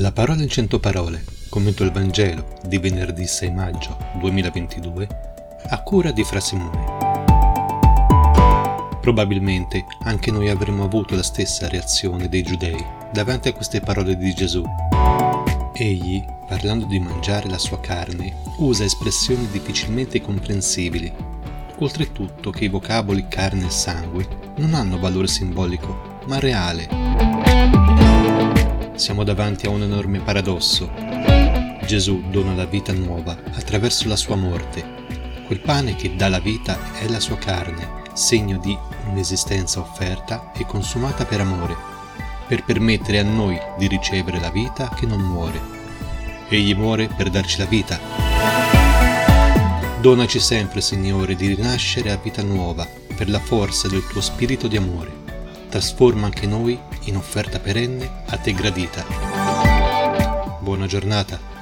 La parola in cento parole, commento il Vangelo di venerdì 6 maggio 2022, a cura di Fra Simone. Probabilmente anche noi avremmo avuto la stessa reazione dei giudei davanti a queste parole di Gesù. Egli, parlando di mangiare la sua carne, usa espressioni difficilmente comprensibili. Oltretutto che i vocaboli carne e sangue non hanno valore simbolico, ma reale siamo davanti a un enorme paradosso. Gesù dona la vita nuova attraverso la sua morte. Quel pane che dà la vita è la sua carne, segno di un'esistenza offerta e consumata per amore, per permettere a noi di ricevere la vita che non muore. Egli muore per darci la vita. Donaci sempre, Signore, di rinascere a vita nuova per la forza del tuo spirito di amore trasforma anche noi in offerta perenne a te gradita. Buona giornata.